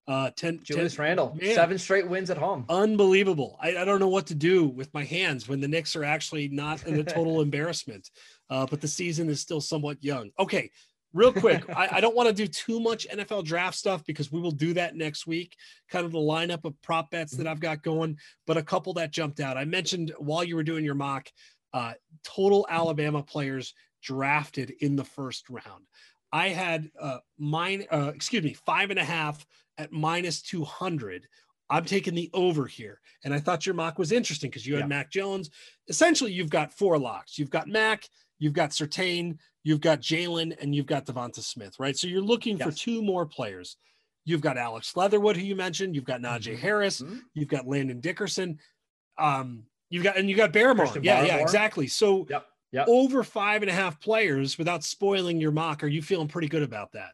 A: Uh, 10,
B: Julius 10, Randle, man, seven straight wins at home.
A: Unbelievable. I, I, don't know what to do with my hands when the Knicks are actually not in a <laughs> total embarrassment. uh, but the season is still somewhat young. Okay, real quick, <laughs> I, I, don't want to do too much NFL draft stuff because we will do that next week. Kind of the lineup of prop bets that. I've got going, but a couple that jumped out. I mentioned while you were doing your mock, uh, total Alabama players drafted in the first round. I had uh, mine, uh, excuse me, five and a half at minus 200. I'm taking the over here. And I thought your mock was interesting because you had yeah. Mac Jones. Essentially, you've got four locks. You've got Mac, you've got Surtain, you've got Jaylen, and you've got DeVonta Smith, right? So you're looking yes. for two more players. You've got Alex Leatherwood, who you mentioned. You've got Najee mm-hmm. Harris. Mm-hmm. You've got Landon Dickerson. Um, you've got and you got. Christian yeah, yeah, exactly. So yep. Yep. over five and a half players without spoiling your mock. Are you feeling pretty good about that?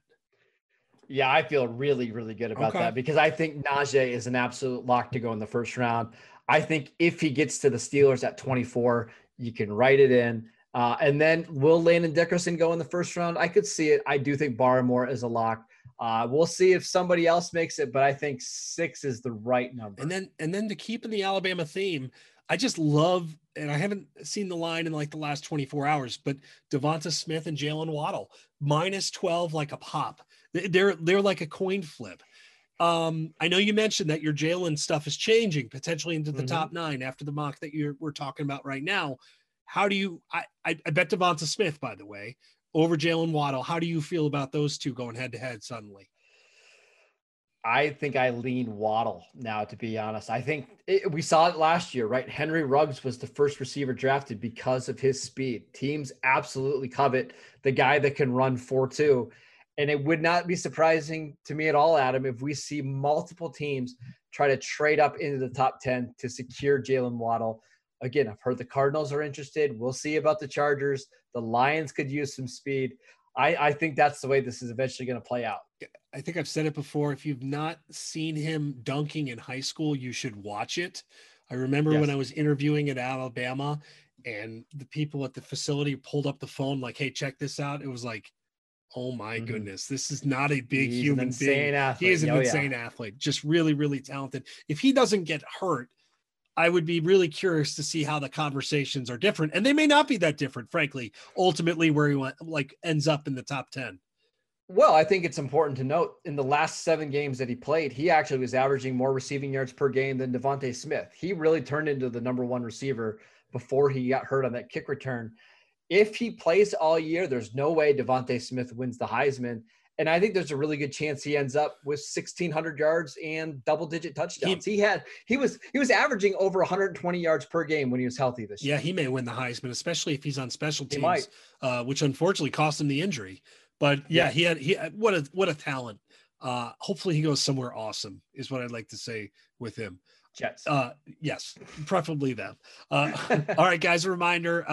B: Yeah, I feel really, really good about okay. that because I think Najee is an absolute lock to go in the first round. I think if he gets to the Steelers at 24, you can write it in. Uh, and then will Landon Dickerson go in the first round? I could see it. I do think Barmore is a lock. Uh, we'll see if somebody else makes it, but I think six is the right number.
A: And then, and then to keep in the Alabama theme, I just love, and I haven't seen the line in like the last 24 hours, but DeVonta Smith and Jaylen Waddle minus 12 like a pop. They're they're like a coin flip. Um, I know you mentioned that your Jaylen stuff is changing potentially into the mm-hmm. top nine after the mock that you're we're talking about right now. How do you? I I, I bet DeVonta Smith, by the way, over Jaylen Waddle. How do you feel about those two going head to head suddenly?
B: I think I lean Waddle now, to be honest. I think it, we saw it last year, right? Henry Ruggs was the first receiver drafted because of his speed. Teams absolutely covet the guy that can run 4 2. And it would not be surprising to me at all, Adam, if we see multiple teams try to trade up into the top 10 to secure Jaylen Waddle again, I've heard the Cardinals are interested. We'll see about the Chargers. The Lions could use some speed. I, I think that's the way this is eventually going to play out.
A: I think I've said it before. If you've not seen him dunking in high school, you should watch it. I remember yes. when I was interviewing at Alabama and the people at the facility pulled up the phone, like, hey, check this out. It was like, oh my mm-hmm. goodness, this is not a big He's human being. Athlete. He is an oh, insane yeah. athlete, just really, really talented. If he doesn't get hurt, I would be really curious to see how the conversations are different, and they may not be that different, frankly. Ultimately, where he went, like ends up in the top ten.
B: Well, I think it's important to note in the last seven games that he played, he actually was averaging more receiving yards per game than DeVonta Smith. He really turned into the number one receiver before he got hurt on that kick return. If he plays all year, there's no way DeVonta Smith wins the Heisman. And I think there's a really good chance he ends up with 1600 yards and double digit touchdowns. He, he, had he was he was averaging over 120 yards per game when he was healthy this
A: year. Yeah, he may win the Heisman, especially if he's on special teams, uh, which unfortunately cost him the injury. But yeah, yeah, he had he had, what a what a talent. Uh, hopefully he goes somewhere awesome is what I'd like to say with him.
B: Jets.
A: Uh, yes, preferably them. Uh, <laughs> all right, guys. A reminder.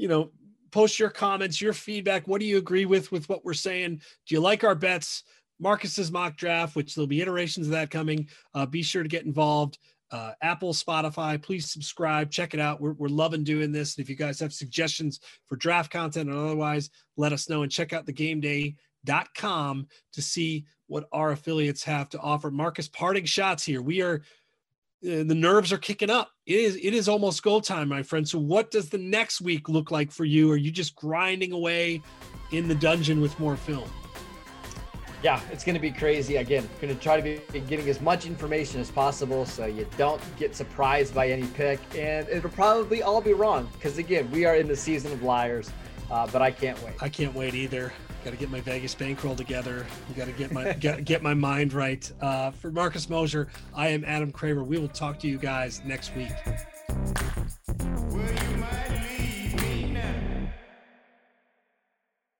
A: You know, post your comments, your feedback. What do you agree with with what we're saying? Do you like our bets? Marcus's mock draft, which there'll be iterations of that coming. Uh, be sure to get involved. Uh, Apple, Spotify, please subscribe, check it out. We're, we're loving doing this. And if you guys have suggestions for draft content or otherwise, let us know and check out the gameday.com to see what our affiliates have to offer. Marcus, parting shots here. We are the nerves are kicking up. It is it is almost goal time, my friend. So what does the next week look like for you? Are you just grinding away in the dungeon with more film?
B: Yeah, it's going to be crazy. Again, going to try to be getting as much information as possible so you don't get surprised by any pick. And it'll probably all be wrong because, again, we are in the season of liars. Uh, but I can't wait.
A: I can't wait either. Got to get my Vegas bankroll together. Got to get my get, get my mind right. Uh, for Marcus Mosher, I am Adam Kramer. We will talk to you guys next week.